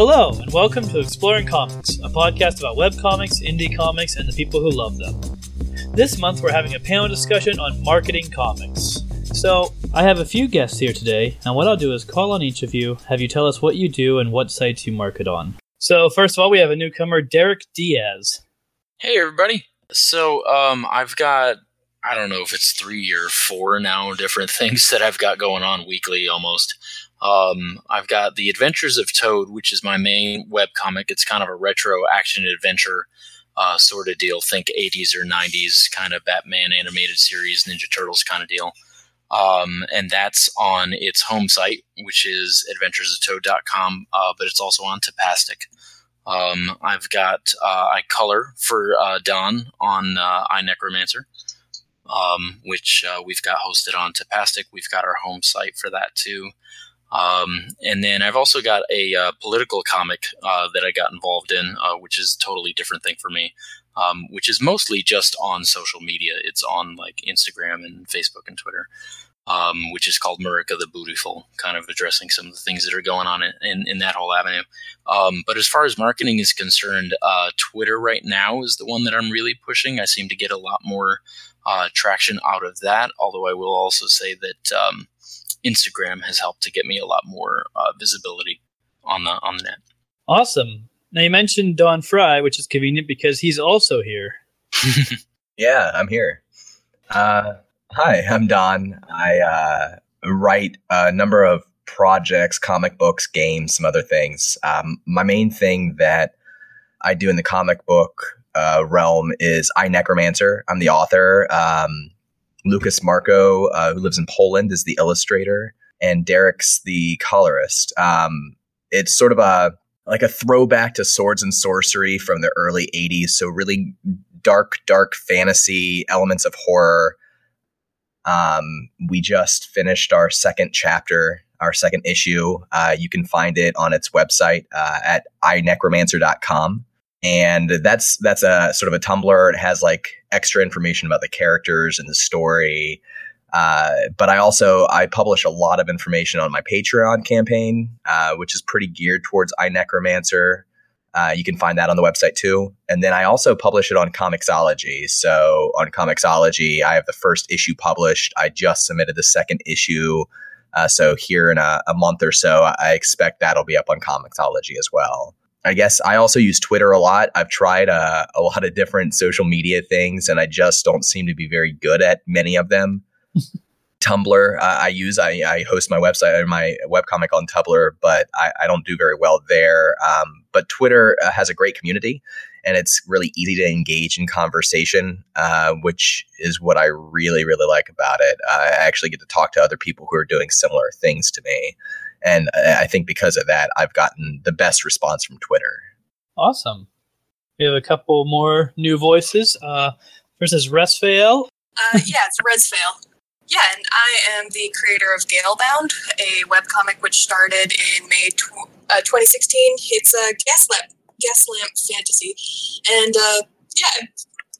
Hello, and welcome to Exploring Comics, a podcast about webcomics, indie comics, and the people who love them. This month, we're having a panel discussion on marketing comics. So, I have a few guests here today, and what I'll do is call on each of you, have you tell us what you do and what sites you market on. So, first of all, we have a newcomer, Derek Diaz. Hey, everybody. So, um, I've got, I don't know if it's three or four now different things that I've got going on weekly almost. Um, I've got The Adventures of Toad, which is my main web comic. It's kind of a retro action adventure uh, sort of deal. Think 80s or 90s kind of Batman animated series, Ninja Turtles kind of deal. Um, and that's on its home site, which is adventuresoftoad.com, uh, but it's also on Tapastic. Um, I've got uh, I color for uh, Don on uh, iNecromancer, um, which uh, we've got hosted on Tapastic. We've got our home site for that too. Um, and then I've also got a uh, political comic uh, that I got involved in, uh, which is a totally different thing for me, um, which is mostly just on social media. It's on like Instagram and Facebook and Twitter, um, which is called Murica the Bootiful, kind of addressing some of the things that are going on in, in, in that whole avenue. Um, but as far as marketing is concerned, uh, Twitter right now is the one that I'm really pushing. I seem to get a lot more uh, traction out of that, although I will also say that um, Instagram has helped to get me a lot more uh, visibility on the on the net. Awesome. Now you mentioned Don Fry, which is convenient because he's also here. yeah, I'm here. Uh, hi, I'm Don. I uh, write a number of projects, comic books, games, some other things. Um, my main thing that I do in the comic book uh, realm is iNecromancer. I'm the author. Um, Lucas Marco, uh, who lives in Poland, is the illustrator, and Derek's the colorist. Um, it's sort of a like a throwback to swords and sorcery from the early 80s. So really dark, dark fantasy elements of horror. Um, we just finished our second chapter, our second issue. Uh, you can find it on its website uh, at inecromancer.com and that's that's a sort of a Tumblr. It has like extra information about the characters and the story. Uh, but I also I publish a lot of information on my Patreon campaign, uh, which is pretty geared towards iNecromancer. Uh, you can find that on the website too. And then I also publish it on Comixology. So on Comixology, I have the first issue published. I just submitted the second issue. Uh, so here in a, a month or so, I expect that'll be up on Comixology as well. I guess I also use Twitter a lot. I've tried uh, a lot of different social media things, and I just don't seem to be very good at many of them. Tumblr, uh, I use. I, I, host my website, and my webcomic on Tumblr, but I, I don't do very well there. Um, but Twitter uh, has a great community, and it's really easy to engage in conversation, uh, which is what I really, really like about it. I actually get to talk to other people who are doing similar things to me. And I think because of that, I've gotten the best response from Twitter. Awesome. We have a couple more new voices. Uh, first is Resfael. Uh, yeah, it's Resfael. Yeah, and I am the creator of Galebound, a webcomic which started in May tw- uh, 2016. It's a gaslamp, gaslamp fantasy. And uh, yeah,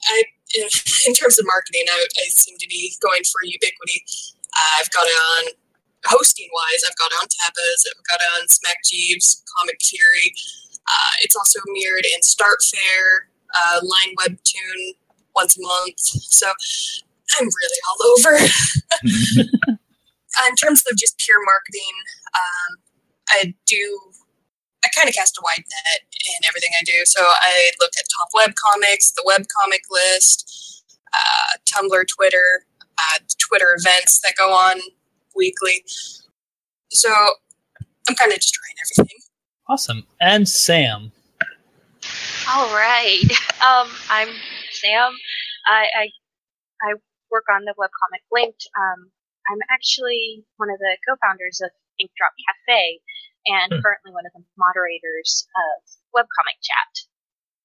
I, in terms of marketing, I, I seem to be going for ubiquity. I've got it on hosting wise, I've got on Tapas, I've got on Smack Jeeves, Comic Fury. Uh, it's also mirrored in Start Fair, uh, Line Webtoon once a month. So I'm really all over. in terms of just pure marketing, um, I do. I kind of cast a wide net in everything I do. So I look at top web comics, the web comic list, uh, Tumblr, Twitter, uh, Twitter events that go on weekly. So I'm kind of just trying everything. Awesome. And Sam. All right. Um, I'm Sam. I, I, I work on the webcomic Linked. Um, I'm actually one of the co-founders of Inkdrop Cafe and hmm. currently one of the moderators of webcomic chat.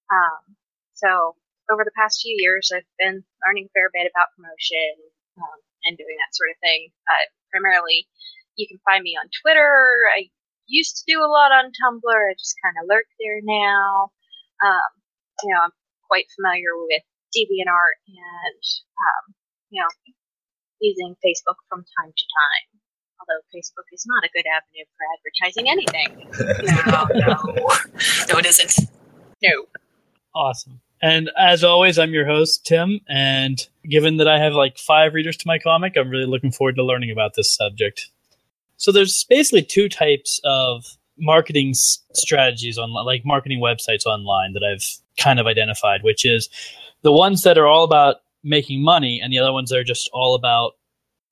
Um, so over the past few years, I've been learning a fair bit about promotion um, and doing that sort of thing. Uh, primarily, you can find me on Twitter. I used to do a lot on Tumblr. I just kind of lurk there now. Um, you know, I'm quite familiar with DeviantArt and, um, you know, using Facebook from time to time. Although Facebook is not a good avenue for advertising anything. No, no, no, it isn't. No. Awesome. And as always, I'm your host, Tim. And given that I have like five readers to my comic, I'm really looking forward to learning about this subject. So there's basically two types of marketing s- strategies on like marketing websites online that I've kind of identified, which is the ones that are all about making money and the other ones that are just all about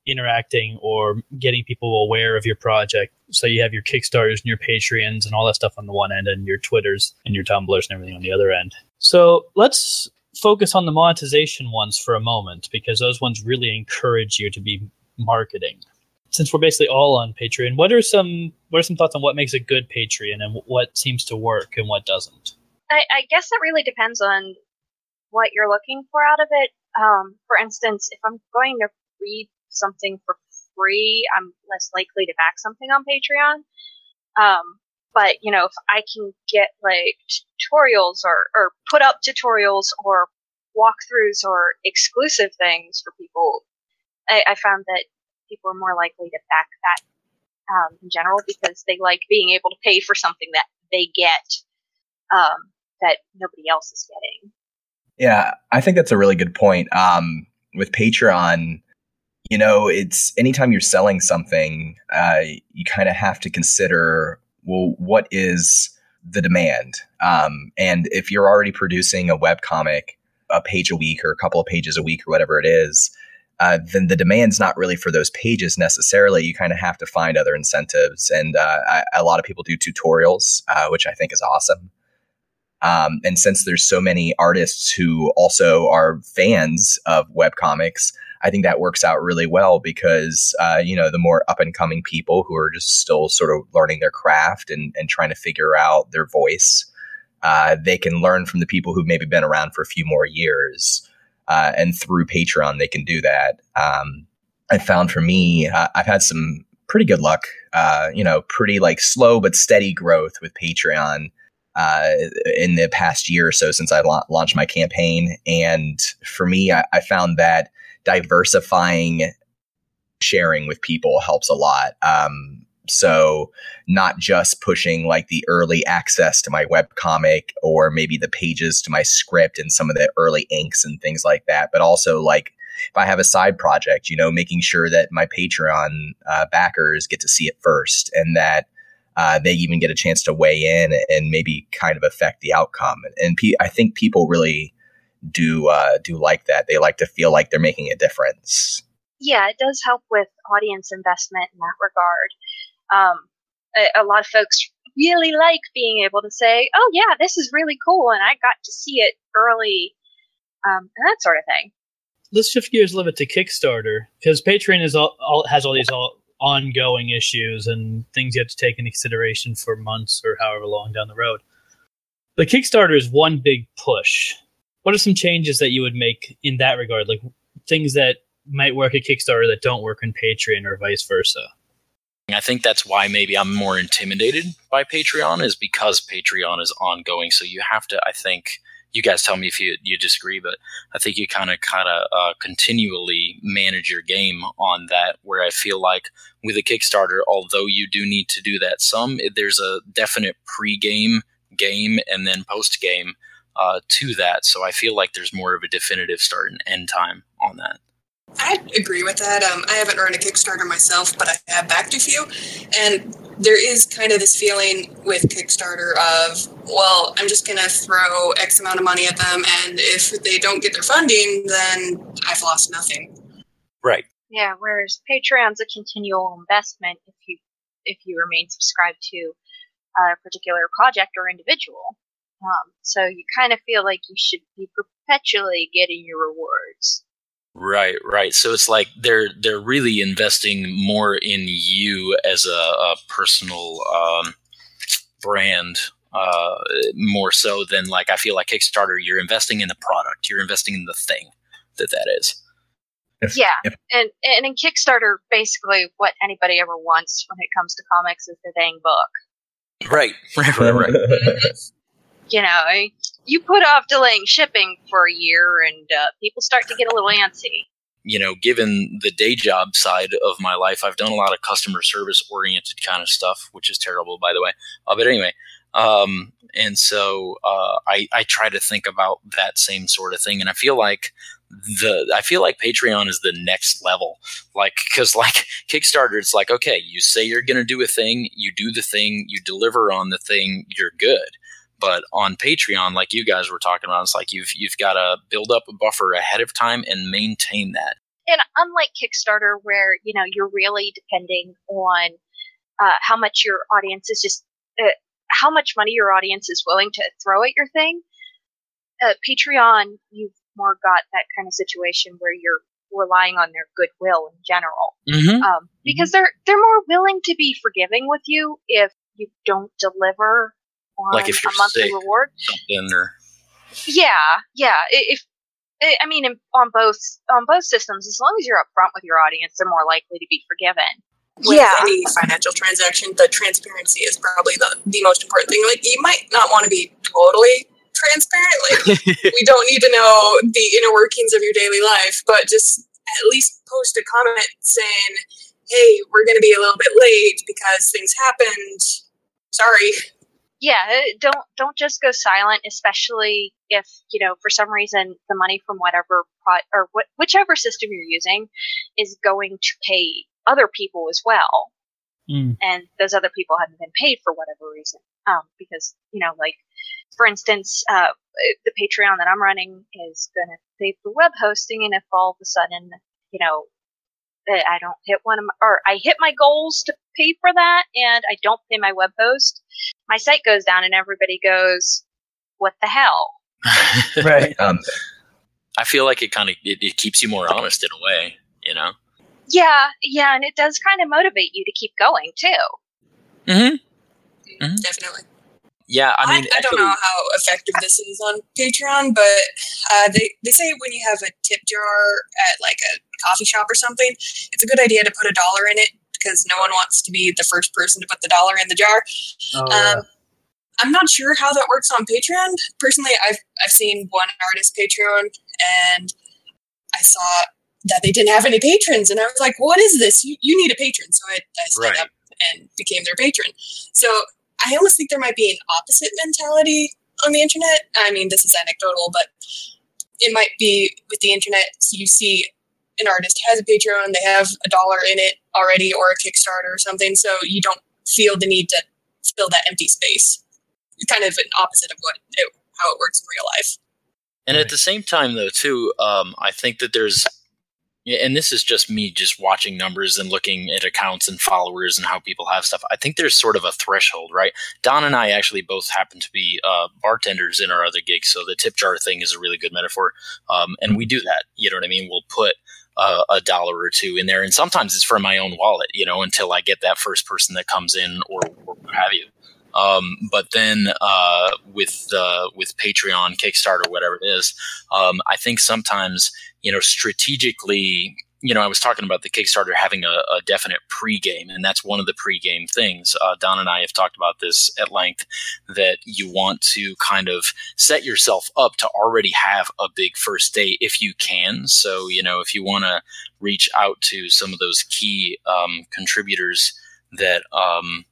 interacting or getting people aware of your project. So you have your Kickstarters and your Patreons and all that stuff on the one end and your Twitters and your Tumblrs and everything on the other end. So let's focus on the monetization ones for a moment because those ones really encourage you to be marketing. Since we're basically all on Patreon, what are some what are some thoughts on what makes a good Patreon and what seems to work and what doesn't? I, I guess that really depends on what you're looking for out of it. Um, for instance, if I'm going to read something for free, I'm less likely to back something on Patreon. Um, but you know, if I can get like tutorials or, or put up tutorials or walkthroughs or exclusive things for people, I, I found that people are more likely to back that um, in general because they like being able to pay for something that they get um, that nobody else is getting. Yeah, I think that's a really good point. Um, with Patreon, you know, it's anytime you're selling something, uh, you kind of have to consider, well, what is the demand? Um, and if you're already producing a web comic, a page a week or a couple of pages a week or whatever it is, uh, then the demand's not really for those pages necessarily. You kind of have to find other incentives. And uh, I, a lot of people do tutorials, uh, which I think is awesome. Um, and since there's so many artists who also are fans of webcomics, I think that works out really well because, uh, you know, the more up and coming people who are just still sort of learning their craft and, and trying to figure out their voice, uh, they can learn from the people who've maybe been around for a few more years. Uh, and through Patreon, they can do that. Um, I found for me, uh, I've had some pretty good luck, uh, you know, pretty like slow but steady growth with Patreon uh, in the past year or so since I la- launched my campaign. And for me, I, I, found that diversifying sharing with people helps a lot. Um, so not just pushing like the early access to my webcomic or maybe the pages to my script and some of the early inks and things like that, but also like if I have a side project, you know, making sure that my Patreon uh, backers get to see it first and that uh, they even get a chance to weigh in and maybe kind of affect the outcome. And pe- I think people really do uh, do like that. They like to feel like they're making a difference. Yeah, it does help with audience investment in that regard. Um, a, a, lot of folks really like being able to say, "Oh yeah, this is really cool," and I got to see it early, um, and that sort of thing. Let's shift gears a little bit to Kickstarter because Patreon is all, all has all these all ongoing issues and things you have to take into consideration for months or however long down the road. The Kickstarter is one big push. What are some changes that you would make in that regard? Like things that might work at Kickstarter that don't work in Patreon or vice versa? I think that's why maybe I'm more intimidated by Patreon is because Patreon is ongoing. So you have to, I think, you guys tell me if you, you disagree, but I think you kind of kind of uh, continually manage your game on that. Where I feel like with a Kickstarter, although you do need to do that some, there's a definite pre-game, game, and then post-game uh, to that. So I feel like there's more of a definitive start and end time on that. I agree with that. Um, I haven't run a Kickstarter myself, but I have backed a few, and there is kind of this feeling with Kickstarter of, well, I'm just going to throw X amount of money at them, and if they don't get their funding, then I've lost nothing. Right. Yeah. Whereas Patreon's a continual investment if you if you remain subscribed to a particular project or individual. Um, so you kind of feel like you should be perpetually getting your rewards. Right, right. So it's like they're they're really investing more in you as a, a personal um, brand, uh, more so than like I feel like Kickstarter. You're investing in the product. You're investing in the thing that that is. If, yeah, if, and and in Kickstarter, basically what anybody ever wants when it comes to comics is the dang book. Right, right, right, right. you know, you put off delaying shipping for a year, and uh, people start to get a little antsy. you know, given the day job side of my life, I've done a lot of customer service oriented kind of stuff, which is terrible, by the way. Uh, but anyway, um, and so uh, I, I try to think about that same sort of thing, and I feel like the I feel like Patreon is the next level. Like because like Kickstarter, it's like okay, you say you're going to do a thing, you do the thing, you deliver on the thing, you're good. But on Patreon, like you guys were talking about, it's like you've you've got to build up a buffer ahead of time and maintain that. And unlike Kickstarter, where you know you're really depending on uh, how much your audience is just uh, how much money your audience is willing to throw at your thing. Uh, Patreon, you've more got that kind of situation where you're relying on their goodwill in general, Mm-hmm. um, because they're they're more willing to be forgiving with you if you don't deliver Like if you're a monthly sick. reward. Something or Yeah, yeah. I- If I I mean, on both on both systems, as long as you're upfront with your audience, they're more likely to be forgiven. with Yeah. any financial transaction, the transparency is probably the, the most important thing. Like you might not want to be totally transparent. Like we don't need to know the inner workings of your daily life, but just at least post a comment saying, "Hey, we're going to be a little bit late because things happened. Sorry." Yeah, uh, don't don't just go silent, especially if you know for some reason the money from whatever pro- or wh- whichever system you're using is going to pay other people as well, Mm. and those other people haven't been paid for whatever reason. Um, because you know, like for instance, uh, the Patreon that I'm running is going to pay for web hosting, and if all of a sudden, you know, that I don't hit one of my, or I hit my goals to pay for that, and I don't pay my web host, my site goes down, and everybody goes, "What the hell?" Right. Um, I feel like it kind of it, it keeps you more honest in a way, you know. Yeah, yeah, and it does kind of motivate you to keep going too. Mm-hmm. Definitely. Yeah, I I, mean, I, don't know how effective this is on Patreon, but uh, they, they say when you have a tip jar at like a coffee shop or something, it's a good idea to put a dollar in it because no one wants to be the first person to put the dollar in the jar. Oh, yeah. Um, I'm not sure how that works on Patreon. Personally, I've I've seen one artist Patreon, and I saw that they didn't have any patrons, and I was like, "What is this? You, you need a patron." So I, I signed Right. up and became their patron. So I almost think there might be an opposite mentality on the internet. I mean, this is anecdotal, but it might be with the internet. So you see an artist has a Patreon, they have a dollar in it already, or a Kickstarter or something, so you don't feel the need to fill that empty space. It's Kind of an opposite of what it, how it works in real life. And at the same time, though, too, um, I think that there's, and this is just me just watching numbers and looking at accounts and followers and how people have stuff. I think there's sort of a threshold, right? Don and I actually both happen to be uh, bartenders in our other gigs, so the tip jar thing is a really good metaphor. Um, and we do that. You know what I mean? We'll put uh, a dollar or two in there, and sometimes it's from my own wallet, you know, until I get that first person that comes in or, or what have you. Um, but then uh, with uh, with Patreon, Kickstarter, whatever it is, um, I think sometimes you know strategically, you know, I was talking about the Kickstarter having a, a definite pregame, and that's one of the pregame things. Uh, Don and I have talked about this at length that you want to kind of set yourself up to already have a big first day if you can. So you know, if you want to reach out to some of those key um, contributors that um,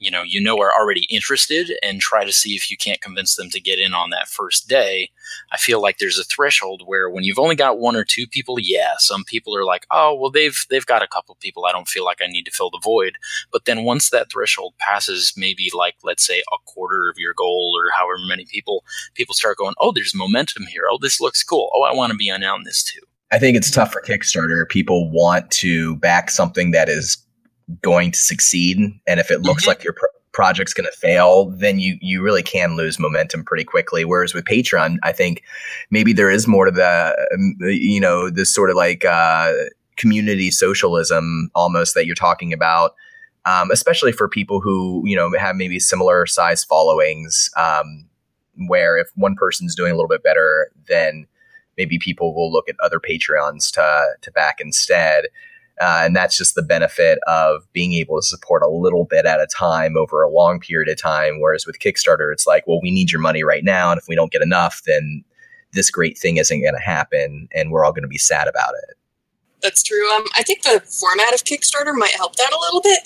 you know you know are already interested and try to see if you can't convince them to get in on that first day i feel like there's a threshold where when you've only got one or two people yeah some people are like oh well they've they've got a couple people i don't feel like i need to fill the void. But then once that threshold passes maybe like let's say a quarter of your goal or however many people people start going oh there's momentum here. Oh this looks cool. Oh i want to be on this too. I think it's tough for Kickstarter. People want to back something that is going to succeed, and if it looks Mhm. like your pro- project's going to fail, then you you really can lose momentum pretty quickly. Whereas with Patreon, I think maybe there is more to the um, you know this sort of like uh, community socialism almost that you're talking about. Um, especially for people who you know have maybe similar size followings, um, where if one person's doing a little bit better, then maybe people will look at other Patreons to to back instead. Uh, and that's just the benefit of being able to support a little bit at a time over a long period of time. Whereas with Kickstarter, it's like, well, we need your money right now, and if we don't get enough, then this great thing isn't going to happen, and we're all going to be sad about it. that's true. Um, I think the format of Kickstarter might help that a little bit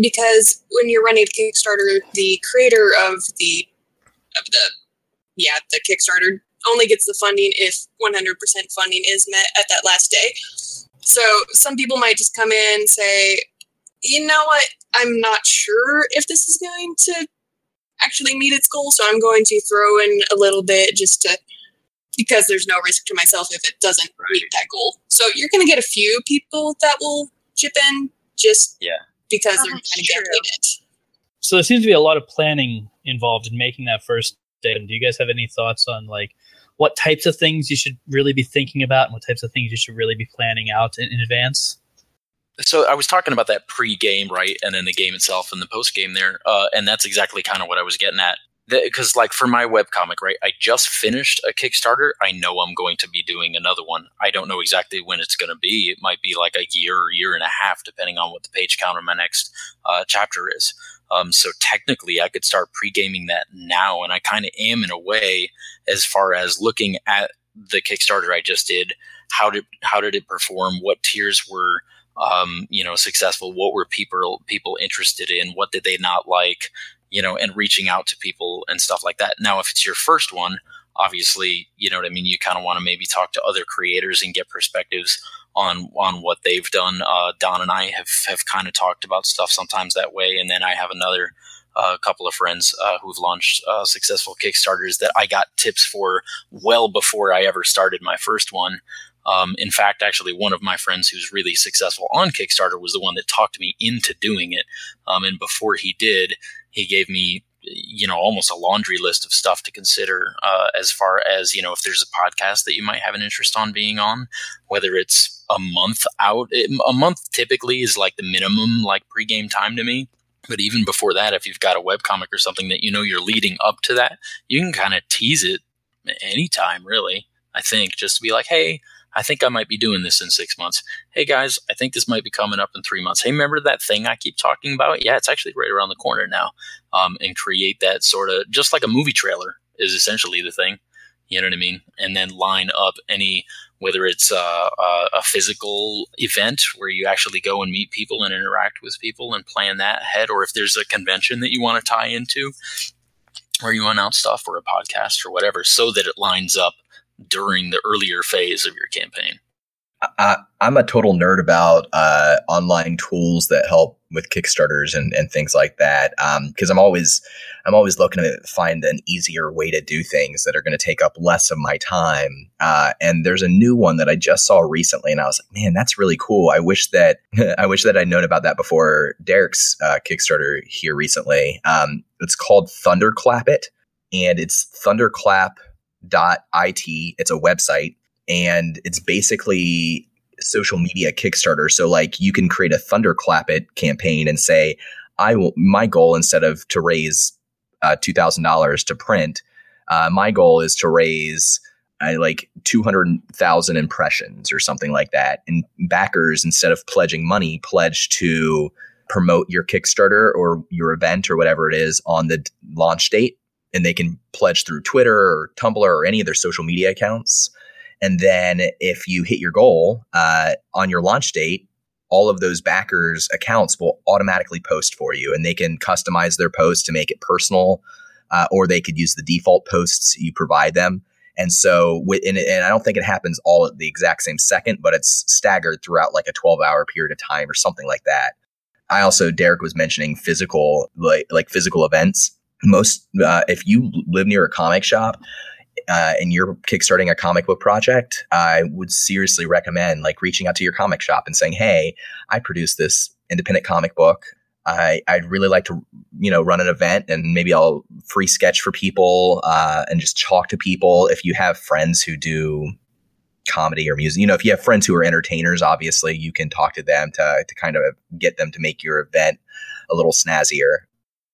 because when you're running Kickstarter, the creator of the of the yeah the Kickstarter only gets the funding if 100% funding is met at that last day. So some people might just come in and say, you know what, I'm not sure if this is going to actually meet its goal, so I'm going to throw in a little bit just to because there's no risk to myself if it doesn't right. meet that goal. So you're going to get a few people that will chip in just yeah because oh, they're kind of gambling it. So there seems to be a lot of planning involved in making that first day. Do you guys have any thoughts on like what types of things you should really be thinking about and what types of things you should really be planning out in, in advance? So I was talking about that pre-game, right, and then the game itself and the post-game there, uh, and that's exactly kind of what I was getting at. Because like for my web comic right i just finished a kickstarter. I know i'm going to be doing another one. I don't know exactly when it's going to be. It might be like a year or year and a half depending on what the page count of my next uh, chapter is um, so technically i could start pre-gaming that now and i kind of am in a way as far as looking at the kickstarter i just did how did how did it perform what tiers were um, you know successful what were people people interested in what did they not like you know, and reaching out to people and stuff like that. Now, if it's your first one, obviously, you know what I mean. You kind of want to maybe talk to other creators and get perspectives on on what they've done. Uh, Don and I have have kind of talked about stuff sometimes that way, and then I have another uh, couple of friends uh, who've launched uh, successful Kickstarters that I got tips for well before I ever started my first one. Um, in fact, actually, one of my friends who's really successful on Kickstarter was the one that talked me into doing it. Um, and before he did, he gave me you know almost a laundry list of stuff to consider uh, as far as you know if there's a podcast that you might have an interest on being on whether it's a month out it, a month typically is like the minimum like pregame time to me. But even before that if you've got a web comic or something that you know you're leading up to that you can kind of tease it anytime really i think. Just to be like hey I think I might be doing this in six months. Hey guys, I think this might be coming up in three months. Hey, remember that thing I keep talking about? Yeah, it's actually right around the corner now. Um, and create that sort of just like a movie trailer is essentially the thing. You know what I mean? And then line up any, whether it's a, a, physical event where you actually go and meet people and interact with people and plan that ahead, or if there's a convention that you want to tie into, or you announce stuff or a podcast or whatever, so that it lines up during the earlier phase of your campaign. I, am a total nerd about uh, online tools that help with Kickstarters and, and things like that. Because um, I'm always I'm always looking to find an easier way to do things that are going to take up less of my time. Uh, and there's a new one that I just saw recently, and I was like, man, that's really cool. I wish that I wish that I'd known about that before Derek's uh, Kickstarter here recently. Um, it's called Thunderclap It, and it's Thunderclap it. It's a website and it's basically social media Kickstarter. So like you can create a thunderclap it campaign and say, I will, my goal instead of to raise uh, $2,000 to print, uh, my goal is to raise uh, like 200,000 impressions or something like that. And backers, instead of pledging money, pledge to promote your Kickstarter or your event or whatever it is on the launch date and they can pledge through Twitter or Tumblr or any of their social media accounts. And then if you hit your goal uh, on your launch date, all of those backers' accounts will automatically post for you, and they can customize their post to make it personal, uh, or they could use the default posts you provide them. And so, and, and I don't think it happens all at the exact same second, but it's staggered throughout like a 12 hour period of time or something like that. I also, Derek was mentioning physical, like, like physical events most uh, if you live near a comic shop uh, and you're kickstarting a comic book project, I would seriously recommend like reaching out to your comic shop and saying, "Hey, I produce this independent comic book. I, I'd really like to, you know, run an event and maybe I'll free sketch for people uh, and just talk to people. If you have friends who do comedy or music, you know, if you have friends who are entertainers, obviously you can talk to them to to kind of get them to make your event a little snazzier.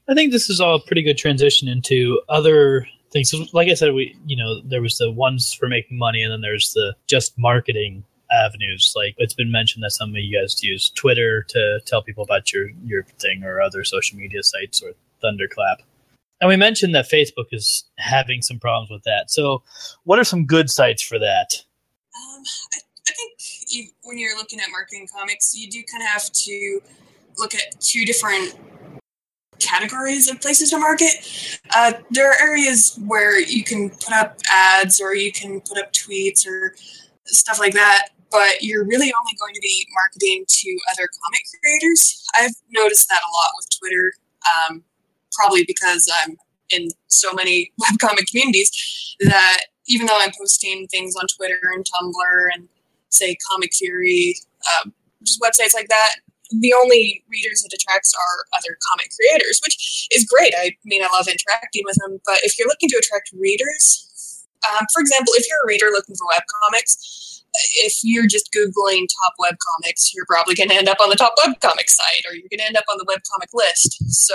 I think this is all a pretty good transition into other things. So like I said, we you know there was the ones for making money, and then there's the just marketing avenues. Like it's been mentioned that some of you guys use Twitter to tell people about your your thing, or other social media sites, or Thunderclap. And we mentioned that Facebook is having some problems with that. So, what are some good sites for that? Um, I, I think you, when you're looking at marketing comics, you do kind of have to look at two different categories of places to market. Uh, there are areas where you can put up ads or you can put up tweets or stuff like that, but you're really only going to be marketing to other comic creators. I've noticed that a lot with Twitter, um, probably because I'm in so many webcomic communities that even though I'm posting things on Twitter and Tumblr and say Comic Fury, uh, just websites like that, the only readers it attracts are other comic creators, which is great. I mean, I love interacting with them. But if you're looking to attract readers, um, for example, if you're a reader looking for web comics, if you're just Googling top web comics, you're probably going to end up on the top web comic site or you're going to end up on the web comic list. So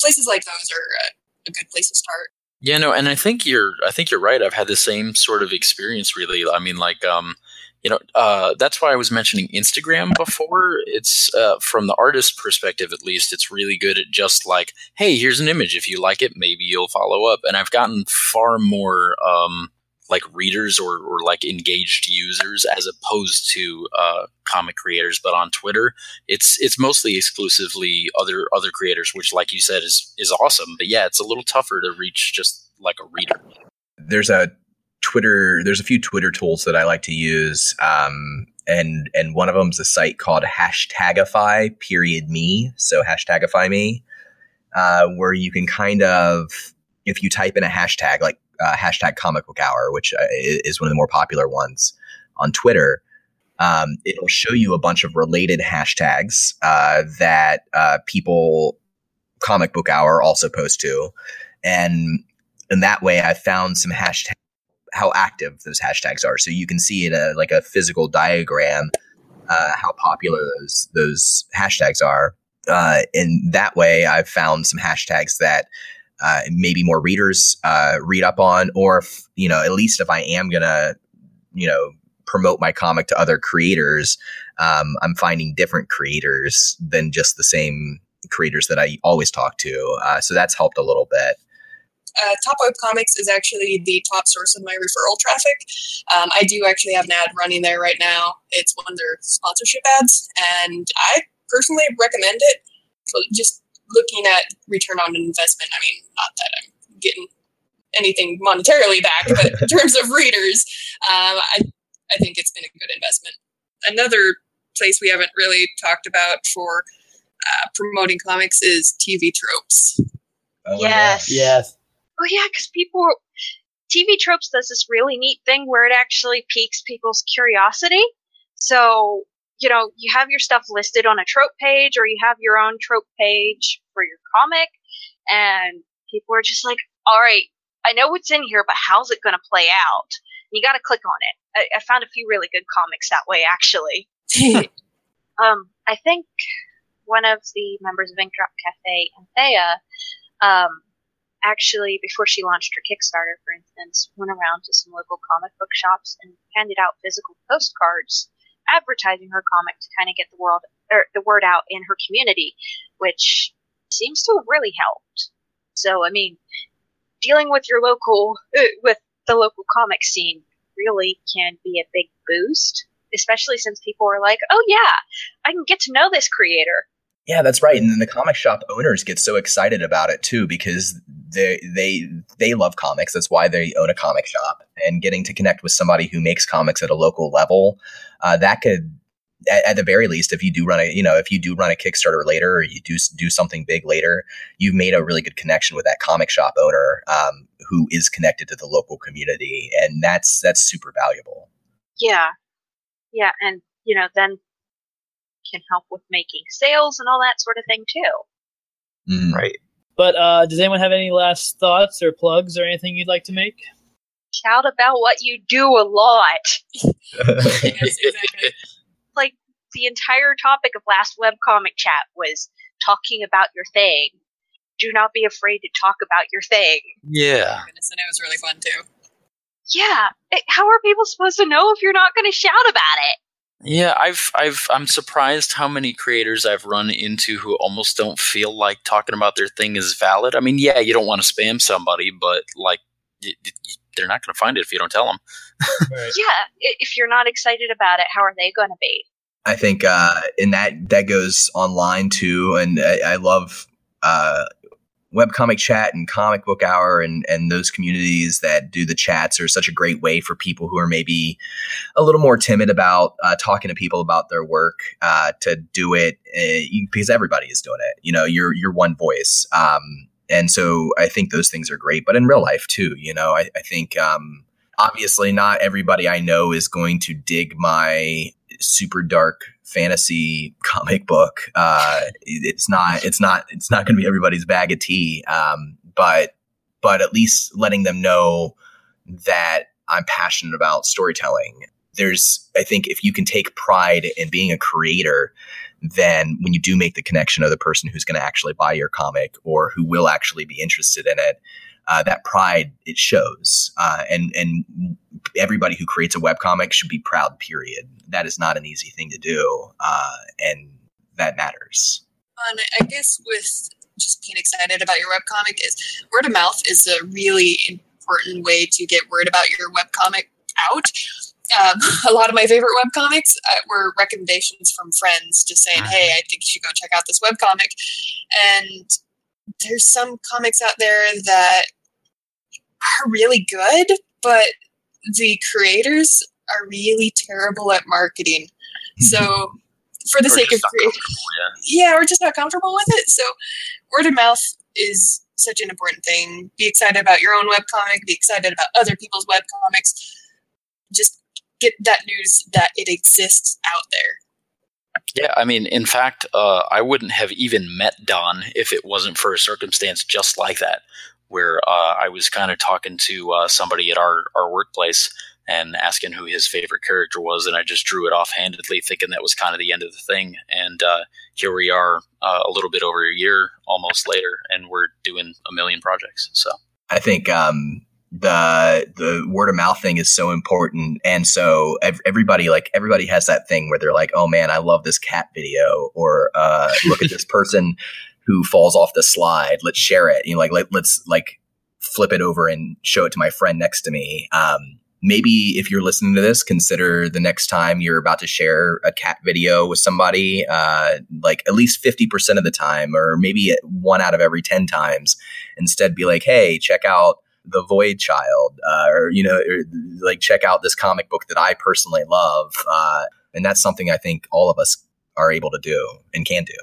places like those are a, a good place to start. Yeah, no, and I think you're I think you're right. I've had the same sort of experience really. I mean like um you know, uh, that's why I was mentioning Instagram before. It's uh, from the artist perspective, at least, it's really good at just like, hey, here's an image. If you like it, maybe you'll follow up. And I've gotten far more um, like readers or, or like engaged users as opposed to uh, comic creators. But on Twitter, it's it's mostly exclusively other other creators, which, like you said, is is awesome. But yeah, it's a little tougher to reach just like a reader. There's a Twitter. There's a few Twitter tools that I like to use, um, and and one of them is a site called Hashtagify period me. So Hashtagify me, uh, where you can kind of if you type in a hashtag like uh, hashtag comic book hour, which uh, is one of the more popular ones on Twitter. Um, it'll show you a bunch of related hashtags uh, that uh, people comic book hour also post to, and in that way, I found some hashtags how active those hashtags are. So you can see in a like a physical diagram uh, how popular those those hashtags are. Uh, in that way, I've found some hashtags that uh, maybe more readers uh, read up on, or if, you know, at least if I am gonna, you know, promote my comic to other creators, um, I'm finding different creators than just the same creators that I always talk to. Uh, so that's helped a little bit uh, Top Web Comics is actually the top source of my referral traffic. Um, I do actually have an ad running there right now. It's one of their sponsorship ads, and I personally recommend it. Just looking at return on investment, I mean, not that I'm getting anything monetarily back, but in terms of readers, um, I, I think it's been a good investment. Another place we haven't really talked about for uh, promoting comics is TV tropes. Oh, yes. Yes oh yeah, because people, TV tropes does this really neat thing where it actually piques people's curiosity. So you know, you have your stuff listed on a trope page, or you have your own trope page for your comic, and people are just like, all right, I know what's in here, but how's it going to play out? And you got to click on it. I, I, found a few really good comics that way, actually. um, I think one of the members of Ink Drop Cafe, Anthea, um, actually, before she launched her Kickstarter, for instance, went around to some local comic book shops and handed out physical postcards advertising her comic to kind of get the world or the word out in her community, which seems to have really helped. So, I mean, dealing with your local uh, with the local comic scene really can be a big boost, especially since people are like, "Oh yeah, I can get to know this creator." Yeah, that's right. And then the comic shop owners get so excited about it too because they they they love comics. That's why they own a comic shop. And getting to connect with somebody who makes comics at a local level, uh, that could at, at, the very least, if you do run a, you know, if you do run a Kickstarter later or you do do something big later, you've made a really good connection with that comic shop owner um, who is connected to the local community, and that's that's super valuable. Yeah, yeah, and you know, then can help with making sales and all that sort of thing too. Mm. Right. But uh, does anyone have any last thoughts or plugs or anything you'd like to make? Shout about what you do a lot. yes, exactly. Like the entire topic of last webcomic chat was talking about your thing. Do not be afraid to talk about your thing. Yeah. Oh, goodness, and it was really fun too. Yeah. How are people supposed to know if you're not going to shout about it? Yeah, I've I've I'm surprised how many creators I've run into who almost don't feel like talking about their thing is valid. I mean, yeah, you don't want to spam somebody, but like you, they're not going to find it if you don't tell them. Right. Yeah, if you're not excited about it, how are they going to be? I think, uh, and that that goes online too. And I, I love uh, webcomic chat and comic book hour and and those communities that do the chats are such a great way for people who are maybe a little more timid about uh, talking to people about their work uh, to do it uh, because everybody is doing it. You know, you're you're one voice. Um, and so I think those things are great, but in real life too, you know, I, I think um, obviously not everybody I know is going to dig my super dark fantasy comic book. Uh, it's not, it's not, it's not going to be everybody's bag of tea. Um, but, but at least letting them know that I'm passionate about storytelling. There's, I think, if you can take pride in being a creator, then when you do make the connection of the person who's going to actually buy your comic or who will actually be interested in it, uh, that pride it shows. Uh, and and everybody who creates a webcomic should be proud. Period. That is not an easy thing to do, uh, and that matters. And I guess with just being excited about your webcomic is word of mouth is a really important way to get word about your webcomic out. Um, a lot of my favorite webcomics uh, were recommendations from friends just saying, hey, I think you should go check out this webcomic. And there's some comics out there that are really good, but the creators are really terrible at marketing. So, for the Or sake of creating, yeah. yeah, we're just not comfortable with it. So word of mouth is such an important thing. Be excited about your own webcomic, be excited about other people's webcomics. Just get that news that it exists out there. Yeah, I mean, in fact, uh, I wouldn't have even met Don if it wasn't for a circumstance just like that, where uh, I was kind of talking to uh, somebody at our, our workplace and asking who his favorite character was, and I just drew it offhandedly, thinking that was kind of the end of the thing. And uh, here we are, uh, a little bit over a year almost later, and we're doing a million projects. So I think um, the the word of mouth thing is so important, and so ev- everybody like everybody has that thing where they're like, "Oh man, I love this cat video," or uh, "Look at this person who falls off the slide. Let's share it." You know, like let, let's like flip it over and show it to my friend next to me. Um, maybe if you're listening to this, consider the next time you're about to share a cat video with somebody, uh, like at least 50% of the time, or maybe one out of every 10 times, instead be like, hey, check out the Void Child, uh, or, you know, or, like check out this comic book that I personally love. Uh, and that's something I think all of us are able to do and can do.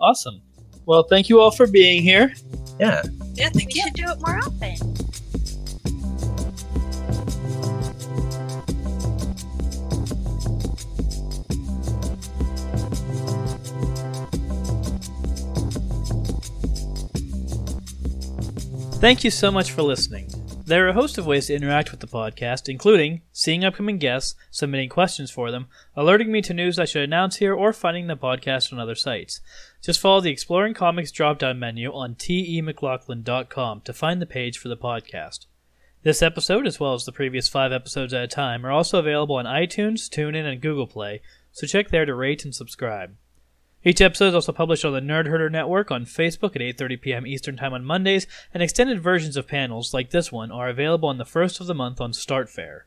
Awesome. Well, thank you all for being here. Yeah. Yeah, We thank you. should do it more often. Thank you so much for listening. There are a host of ways to interact with the podcast, including seeing upcoming guests, submitting questions for them, alerting me to news I should announce here, or finding the podcast on other sites. Just follow the Exploring Comics drop down menu on timmclaughlin.com to find the page for the podcast. This episode, as well as the previous five episodes at a time, are also available on iTunes, TuneIn, and Google Play, so check there to rate and subscribe. Each episode is also published on the Nerd Herder Network on Facebook at 8:30 p.m. Eastern Time on Mondays, and extended versions of panels like this one are available on the first of the month on Startfare.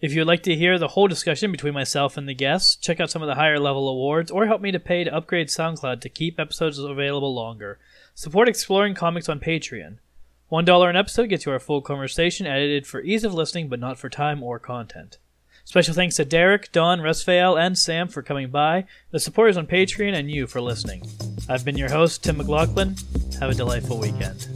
If you would like to hear the whole discussion between myself and the guests, check out some of the higher level awards, or help me to pay to upgrade SoundCloud to keep episodes available longer. Support Exploring Comics on Patreon. $1 an episode gets you our full conversation edited for ease of listening but not for time or content. Special thanks to Derek, Don, Resfael, and Sam for coming by, the supporters on Patreon, and you for listening. I've been your host, Tim McLaughlin. Have a delightful weekend.